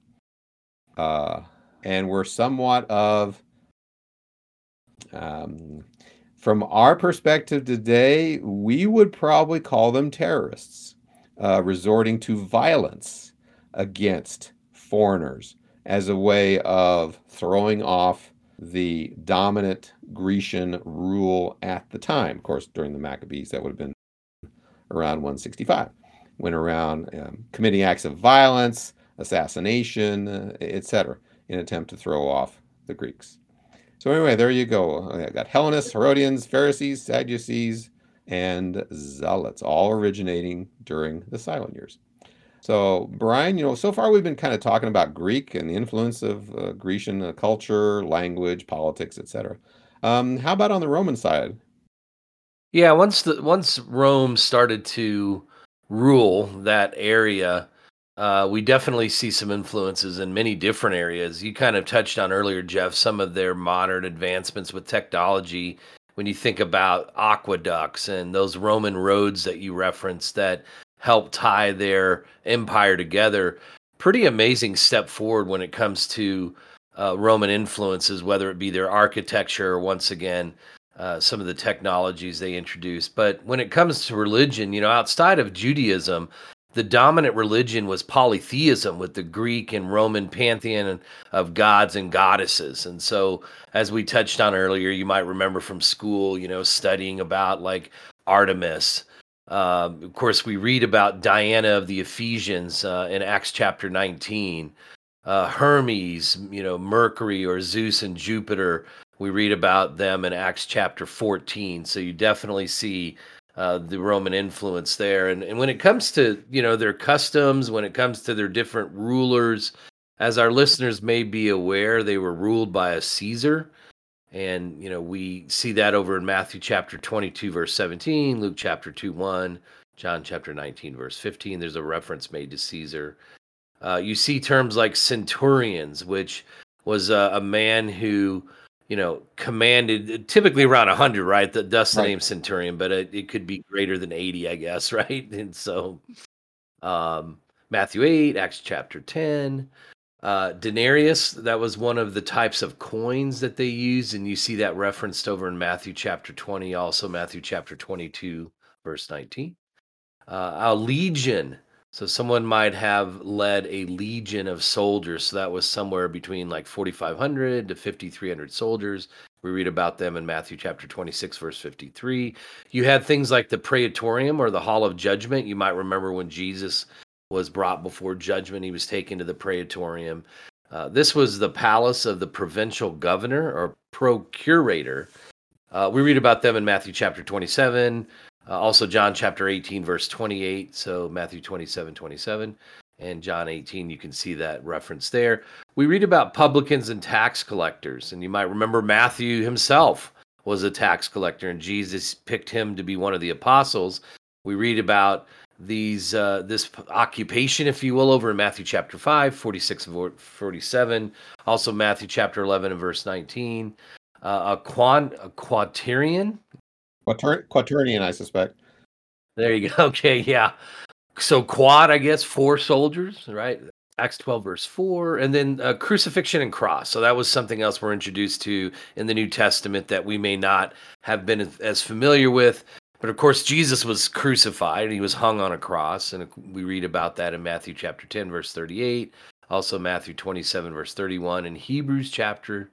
uh, and were somewhat of, um, from our perspective today, we would probably call them terrorists, uh, resorting to violence against foreigners as a way of throwing off the dominant Grecian rule at the time. Of course, during the Maccabees, that would have been around 165. Went around um, committing acts of violence, assassination, uh, etc., in attempt to throw off the Greeks. So anyway, there you go. I got Hellenists, Herodians, Pharisees, Sadducees, and Zealots, all originating during the silent years. So, Brian, you know, so far we've been kind of talking about Greek and the influence of uh, Grecian uh, culture, language, politics, etc. Um, how about on the Roman side? Yeah, once the once Rome started to rule that area, uh, we definitely see some influences in many different areas. You kind of touched on earlier, Jeff, some of their modern advancements with technology. When you think about aqueducts and those Roman roads that you referenced that help tie their empire together, pretty amazing step forward when it comes to uh, Roman influences, whether it be their architecture or once again, uh, some of the technologies they introduced. But when it comes to religion, you know, outside of Judaism, the dominant religion was polytheism with the Greek and Roman pantheon of gods and goddesses. And so, as we touched on earlier, you might remember from school, you know, studying about like Artemis. Um, of course, we read about Diana of the Ephesians uh, in Acts chapter 19. Uh, Hermes, you know, Mercury or Zeus and Jupiter. We read about them in Acts chapter 14. So you definitely see uh, the Roman influence there. And, and when it comes to you know their customs, when it comes to their different rulers, as our listeners may be aware, they were ruled by a Caesar. And you know we see that over in Matthew chapter 22 verse 17, Luke chapter 2 1, John chapter 19 verse 15. There's a reference made to Caesar. Uh, you see terms like centurions, which was a, a man who you know, commanded typically around 100, right? That thus the right. name Centurion, but it, it could be greater than 80, I guess, right? And so, um, Matthew 8, Acts chapter 10, uh, denarius, that was one of the types of coins that they used, and you see that referenced over in Matthew chapter 20, also Matthew chapter 22, verse 19. Uh, a legion, So someone might have led a legion of soldiers. So that was somewhere between like 4,500 to 5,300 soldiers. We read about them in Matthew chapter 26, verse 53. You had things like the praetorium or the hall of judgment. You might remember when Jesus was brought before judgment, he was taken to the praetorium. Uh, this was the palace of the provincial governor or procurator. Uh, we read about them in Matthew chapter 27, uh, also, John chapter 18, verse 28. So, Matthew 27, 27, and John 18, you can see that reference there. We read about publicans and tax collectors, and you might remember Matthew himself was a tax collector, and Jesus picked him to be one of the apostles. We read about these uh, this occupation, if you will, over in Matthew chapter 5, 46 and 47. Also, Matthew chapter 11 and verse 19. Uh, a, quan, a quaternion, Quater- quaternion, I suspect. There you go. Okay, yeah. So quad, I guess, four soldiers, right? Acts 12, verse 4, and then uh, crucifixion and cross. So that was something else we're introduced to in the New Testament that we may not have been as familiar with. But of course, Jesus was crucified and he was hung on a cross. And we read about that in Matthew chapter 10, verse 38, also Matthew 27, verse 31, and Hebrews chapter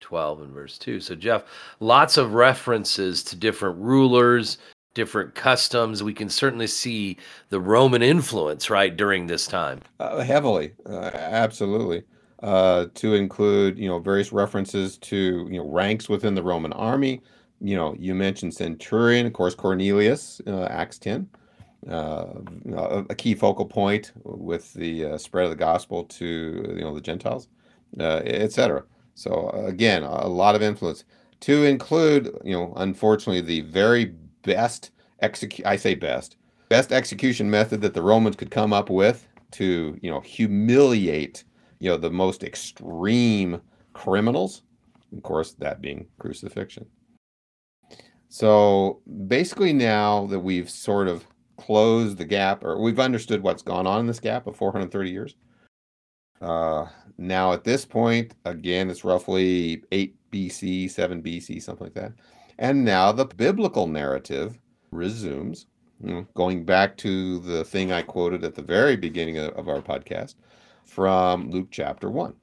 12 and verse 2. So, Jeff, lots of references to different rulers, different customs. We can certainly see the Roman influence, right, during this time. Uh, heavily, uh, absolutely. Uh, to include, you know, various references to, you know, ranks within the Roman army. You know, you mentioned centurion, of course, Cornelius, uh, Acts 10. Uh, a key focal point with the uh, spread of the gospel to you know the Gentiles, etc. So again, a lot of influence to include, you know, unfortunately, the very best execute. I say best, best execution method that the Romans could come up with to, you know, humiliate, you know, the most extreme criminals. Of course, that being crucifixion. So basically, now that we've sort of closed the gap, or we've understood what's gone on in this gap of 430 years, uh, now, at this point, again, it's roughly 8 BC, 7 BC, something like that. And now the biblical narrative resumes, you know, going back to the thing I quoted at the very beginning of, of our podcast from Luke chapter 1.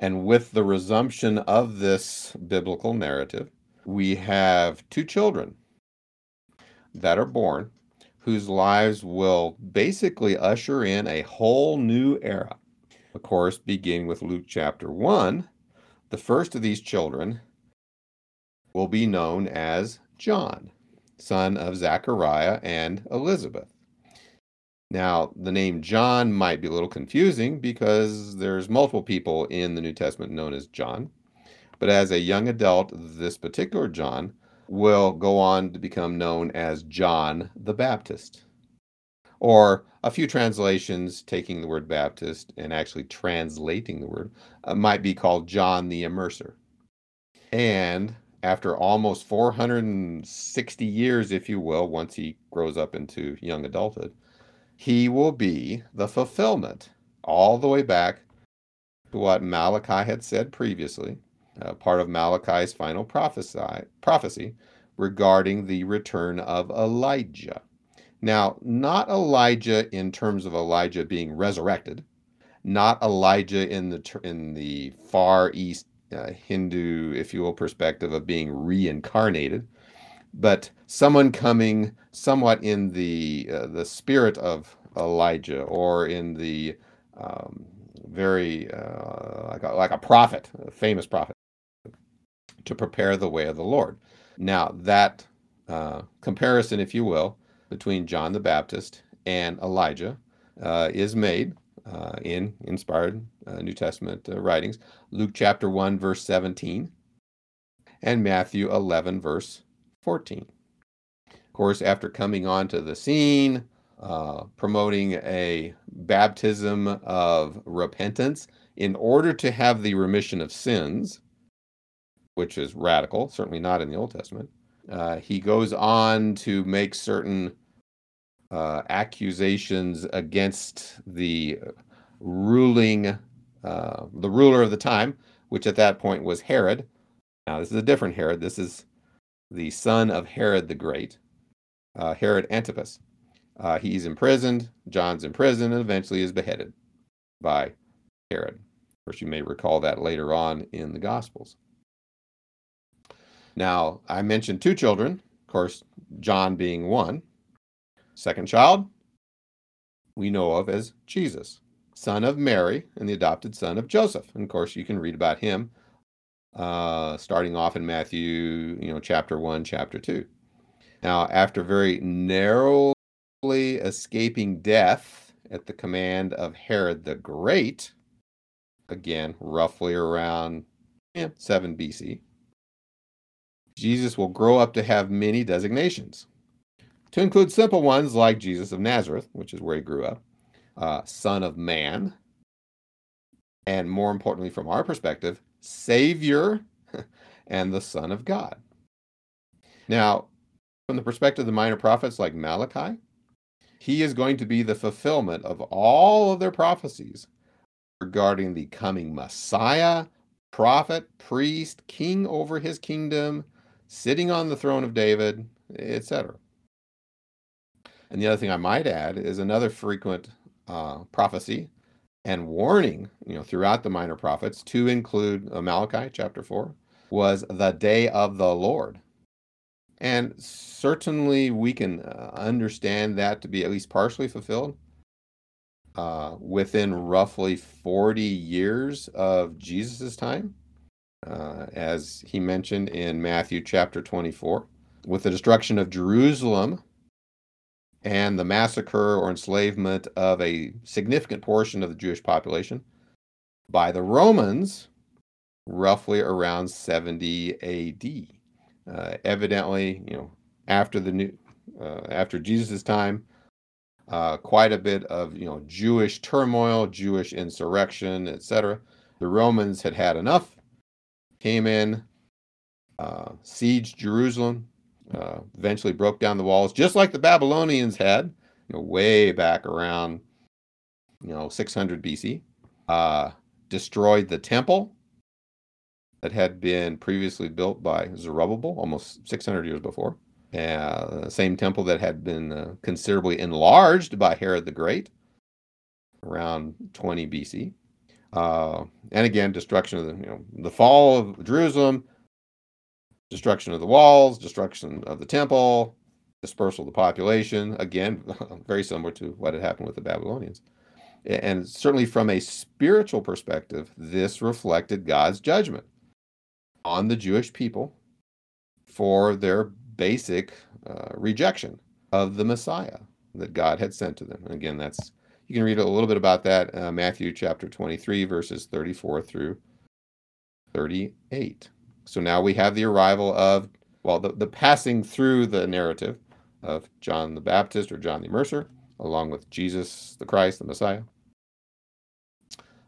And with the resumption of this biblical narrative, we have two children that are born whose lives will basically usher in a whole new era. Of course, beginning with Luke chapter 1, the first of these children will be known as John, son of Zachariah and Elizabeth. Now, the name John might be a little confusing because there's multiple people in the New Testament known as John. But as a young adult, this particular John will go on to become known as John the Baptist. Or a few translations taking the word Baptist and actually translating the word uh, might be called John the Immerser. And after almost 460 years, if you will, once he grows up into young adulthood, he will be the fulfillment all the way back to what Malachi had said previously uh, part of Malachi's final prophesy, prophecy regarding the return of Elijah. Now, not Elijah in terms of Elijah being resurrected, not Elijah in the in the far east uh, Hindu, if you will, perspective of being reincarnated, but someone coming somewhat in the uh, the spirit of Elijah or in the um, very uh, like a, like a prophet, a famous prophet to prepare the way of the Lord. Now, that uh, comparison, if you will, between John the Baptist and Elijah uh, is made uh, in inspired uh, New Testament uh, writings. Luke chapter 1, verse 17, and Matthew 11, verse 14. Of course, after coming onto the scene, uh, promoting a baptism of repentance in order to have the remission of sins, which is radical, certainly not in the Old Testament. Uh, he goes on to make certain uh, accusations against the ruling, uh, the ruler of the time, which at that point was Herod. Now, this is a different Herod. This is the son of Herod the Great, uh, Herod Antipas. Uh, he's imprisoned. John's imprisoned and eventually is beheaded by Herod. Of course, you may recall that later on in the Gospels. Now, I mentioned two children, of course, John being one. Second child, we know of as Jesus, son of Mary and the adopted son of Joseph. And of course, you can read about him uh, starting off in Matthew, you know, chapter 1, chapter 2. Now, after very narrowly escaping death at the command of Herod the Great, again, roughly around yeah, 7 BC, Jesus will grow up to have many designations, to include simple ones like Jesus of Nazareth, which is where he grew up, uh, Son of Man, and more importantly, from our perspective, Savior and the Son of God. Now, from the perspective of the minor prophets like Malachi, he is going to be the fulfillment of all of their prophecies regarding the coming Messiah, prophet, priest, king over his kingdom, sitting on the throne of David, etc. And the other thing I might add is another frequent uh, prophecy and warning, you know, throughout the minor prophets, to include Malachi chapter four, was the day of the Lord. And certainly we can uh, understand that to be at least partially fulfilled uh, within roughly 40 years of Jesus' time uh, as he mentioned in Matthew chapter 24. With the destruction of Jerusalem and the massacre or enslavement of a significant portion of the Jewish population by the Romans, roughly around 70 AD. Uh, evidently, you know, after the new, uh, after Jesus' time, uh, quite a bit of you know Jewish turmoil, Jewish insurrection, etc. The Romans had had enough came in, uh, sieged Jerusalem, uh, eventually broke down the walls, just like the Babylonians had, you know, way back around, you know, 600 BC. Uh, destroyed the temple that had been previously built by Zerubbabel almost 600 years before. Uh, same temple that had been uh, considerably enlarged by Herod the Great around 20 BC. Uh, and again, destruction of the you know the fall of Jerusalem, destruction of the walls, destruction of the temple, dispersal of the population. Again, very similar to what had happened with the Babylonians. And certainly from a spiritual perspective, this reflected God's judgment on the Jewish people for their basic uh, rejection of the Messiah that God had sent to them. And again, that's you can read a little bit about that, uh, Matthew chapter 23, verses 34 through 38. So now we have the arrival of, well, the, the passing through the narrative of John the Baptist or John the Immerser, along with Jesus the Christ, the Messiah.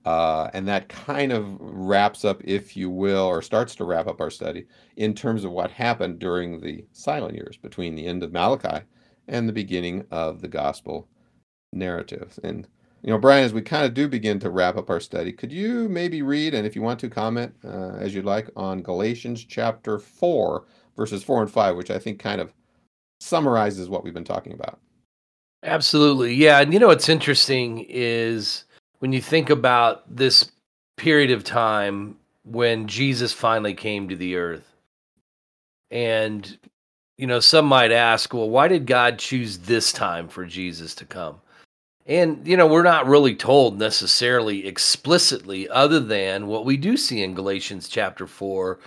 Uh, and that kind of wraps up, if you will, or starts to wrap up our study in terms of what happened during the silent years between the end of Malachi and the beginning of the gospel narrative. And you know, Brian, as we kind of do begin to wrap up our study, could you maybe read and if you want to comment uh, as you'd like on Galatians chapter four, verses four and five, which I think kind of summarizes what we've been talking about. Absolutely, yeah. And you know what's interesting is when you think about this period of time when Jesus finally came to the earth, and you know, some might ask, well, why did God choose this time for Jesus to come? And, you know, we're not really told necessarily explicitly, other than what we do see in Galatians chapter 4,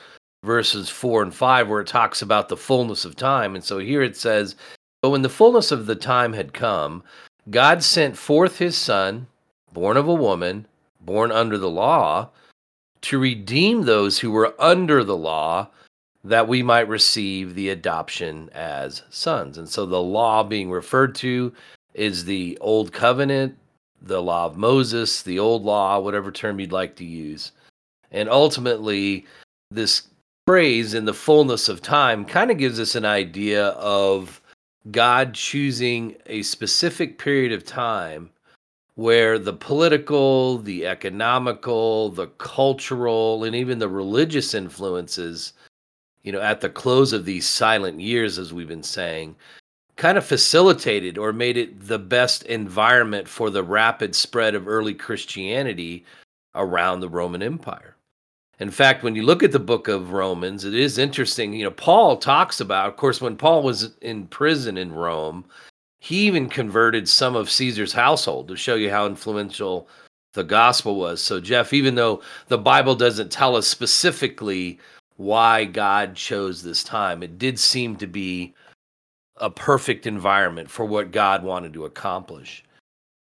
verses 4 and 5, where it talks about the fullness of time. And so here it says, But when the fullness of the time had come, God sent forth his Son, born of a woman, born under the law, to redeem those who were under the law, that we might receive the adoption as sons. And so the law being referred to is the old covenant, the law of Moses, the old law, whatever term you'd like to use. And ultimately, this phrase in the fullness of time kind of gives us an idea of God choosing a specific period of time where the political, the economical, the cultural, and even the religious influences, you know, at the close of these silent years, as we've been saying, kind of facilitated or made it the best environment for the rapid spread of early Christianity around the Roman Empire. In fact, when you look at the book of Romans, it is interesting. You know, Paul talks about, of course, when Paul was in prison in Rome, he even converted some of Caesar's household to show you how influential the gospel was. So, Jeff, even though the Bible doesn't tell us specifically why God chose this time, it did seem to be a perfect environment for what God wanted to accomplish.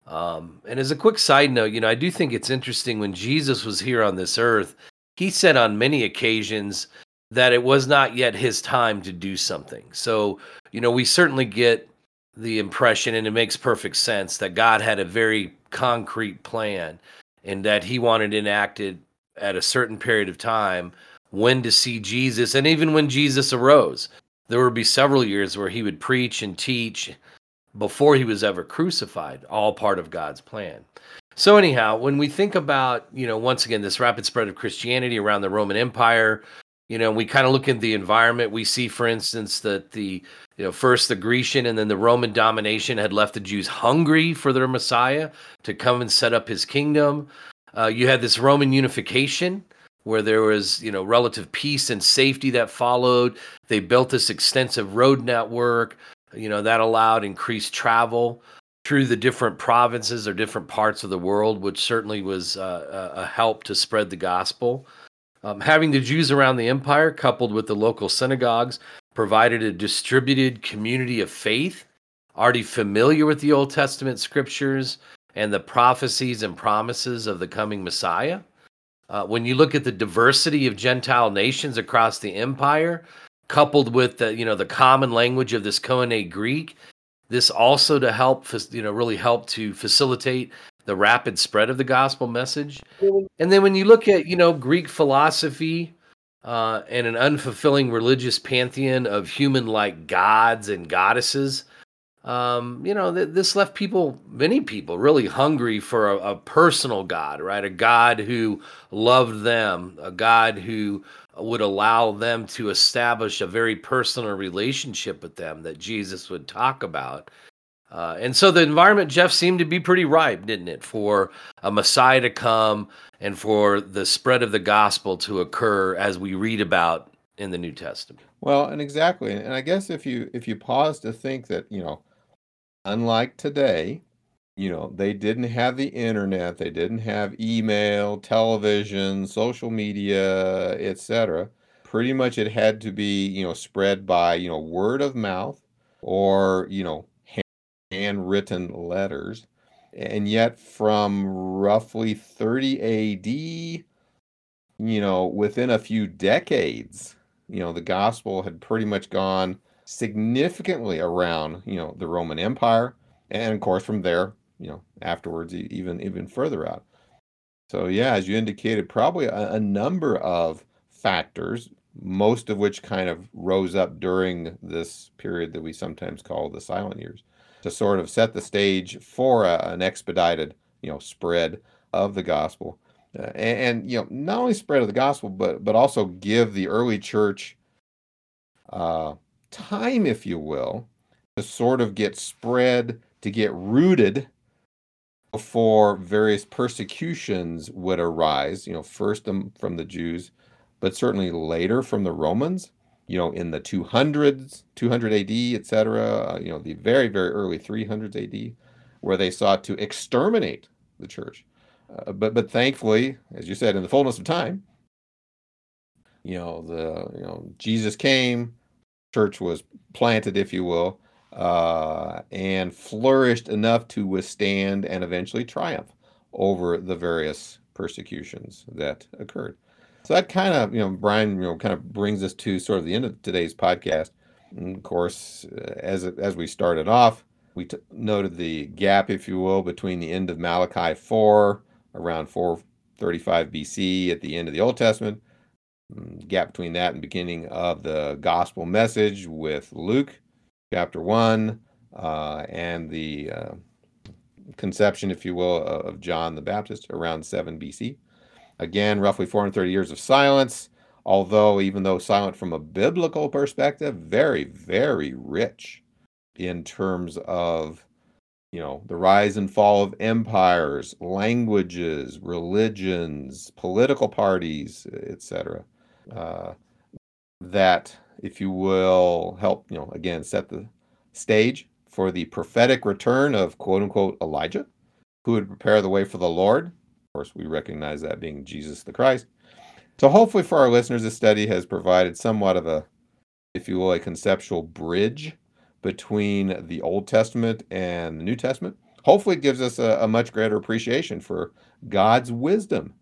Um, and as a quick side note, you know, I do think it's interesting when Jesus was here on this earth, he said on many occasions that it was not yet his time to do something. So, you know, we certainly get the impression, and it makes perfect sense, that God had a very concrete plan and that he wanted enacted at a certain period of time when to see Jesus. And even when Jesus arose, there would be several years where he would preach and teach before he was ever crucified, all part of God's plan. So anyhow, when we think about, you know, once again this rapid spread of Christianity around the Roman Empire, you know, we kind of look at the environment, we see for instance that the you know, first the Grecian and then the Roman domination had left the Jews hungry for their Messiah to come and set up his kingdom. Uh, you had this Roman unification where there was, you know, relative peace and safety that followed. They built this extensive road network you know that allowed increased travel through the different provinces or different parts of the world which certainly was uh, a help to spread the gospel um, having the jews around the empire coupled with the local synagogues provided a distributed community of faith already familiar with the old testament scriptures and the prophecies and promises of the coming messiah uh, when you look at the diversity of gentile nations across the empire coupled with the you know the common language of this Koine Greek. This also to help you know really help to facilitate the rapid spread of the gospel message. And then when you look at you know Greek philosophy uh, and an unfulfilling religious pantheon of human-like gods and goddesses, um, you know th- this left people, many people, really hungry for a, a personal God, right? A God who loved them, a God who would allow them to establish a very personal relationship with them that Jesus would talk about. Uh, and so the environment, Jeff, seemed to be pretty ripe, didn't it, for a Messiah to come and for the spread of the gospel to occur as we read about in the New Testament. Well, and exactly. And I guess if you if you pause to think that, you know, unlike today, you know, they didn't have the internet, they didn't have email, television, social media, etc. Pretty much it had to be, you know, spread by, you know, word of mouth or, you know, handwritten letters. And yet from roughly 30 AD, you know, within a few decades, you know, the gospel had pretty much gone significantly around, you know, the Roman Empire. And of course, from there, you know afterwards even even further out so yeah as you indicated probably a, a number of factors most of which kind of rose up during this period that we sometimes call the silent years to sort of set the stage for a, an expedited you know spread of the gospel uh, and, and, you know not only spread of the gospel but but also give the early church uh, time if you will to sort of get spread to get rooted before various persecutions would arise, you know, first from the Jews, but certainly later from the Romans, you know, in the 200s, 200 AD, etc., uh, you know, the very, very early 300s AD, where they sought to exterminate the church. Uh, but, but thankfully, as you said, in the fullness of time, you know, the, you know, Jesus came, church was planted, if you will, uh, and flourished enough to withstand and eventually triumph over the various persecutions that occurred. So that kind of, you know, Brian, you know, kind of brings us to sort of the end of today's podcast. And of course, uh, as as we started off, we t- noted the gap, if you will, between the end of Malachi 4, around 435 BC, at the end of the Old Testament, gap between that and beginning of the gospel message with Luke, chapter 1 uh, and the uh, conception, if you will, of John the Baptist around 7 BC. Again, roughly 430 years of silence, although, even though silent from a biblical perspective, very, very rich in terms of you know the rise and fall of empires languages religions political parties etc uh, that if you will help you know again set the stage for the prophetic return of quote unquote elijah who would prepare the way for the lord of course we recognize that being jesus the christ so hopefully for our listeners this study has provided somewhat of a if you will a conceptual bridge between the Old Testament and the New Testament. Hopefully, it gives us a, a much greater appreciation for God's wisdom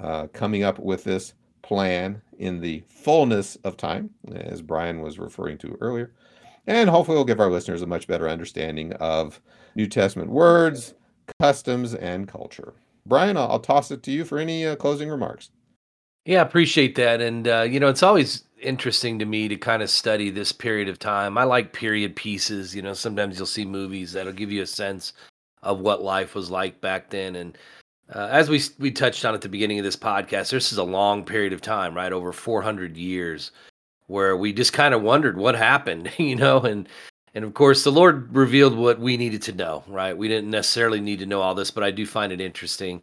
uh, coming up with this plan in the fullness of time, as Brian was referring to earlier. And hopefully, we'll give our listeners a much better understanding of New Testament words, customs, and culture. Brian, I'll, I'll toss it to you for any uh, closing remarks. Yeah, appreciate that. And, uh, you know, it's always interesting to me to kind of study this period of time. I like period pieces. You know, sometimes you'll see movies that'll give you a sense of what life was like back then. And uh, as we we touched on at the beginning of this podcast, this is a long period of time, right? Over 400 years, where we just kind of wondered what happened, you know, and and of course the Lord revealed what we needed to know, right? We didn't necessarily need to know all this, but I do find it interesting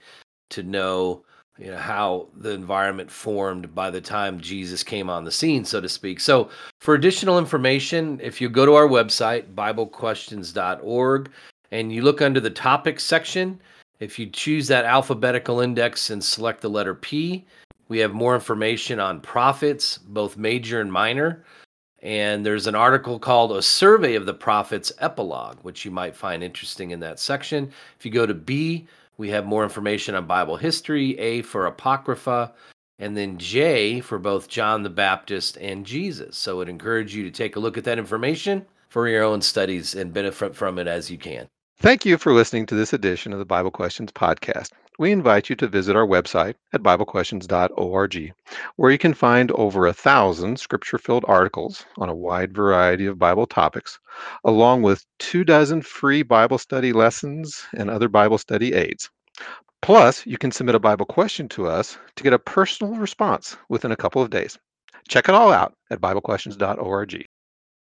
to know you know how the environment formed by the time Jesus came on the scene, so to speak. So, for additional information, if you go to our website biblequestions.org and you look under the topics section, if you choose that alphabetical index and select the letter P, we have more information on prophets, both major and minor. And there's an article called A Survey of the Prophets Epilogue, which you might find interesting in that section. If you go to B, we have more information on Bible history, A for Apocrypha, and then J for both John the Baptist and Jesus. So I'd encourage you to take a look at that information for your own studies and benefit from it as you can. Thank you for listening to this edition of the Bible Questions podcast. We invite you to visit our website at BibleQuestions.org, where you can find over a thousand scripture filled articles on a wide variety of Bible topics, along with two dozen free Bible study lessons and other Bible study aids. Plus, you can submit a Bible question to us to get a personal response within a couple of days. Check it all out at BibleQuestions.org.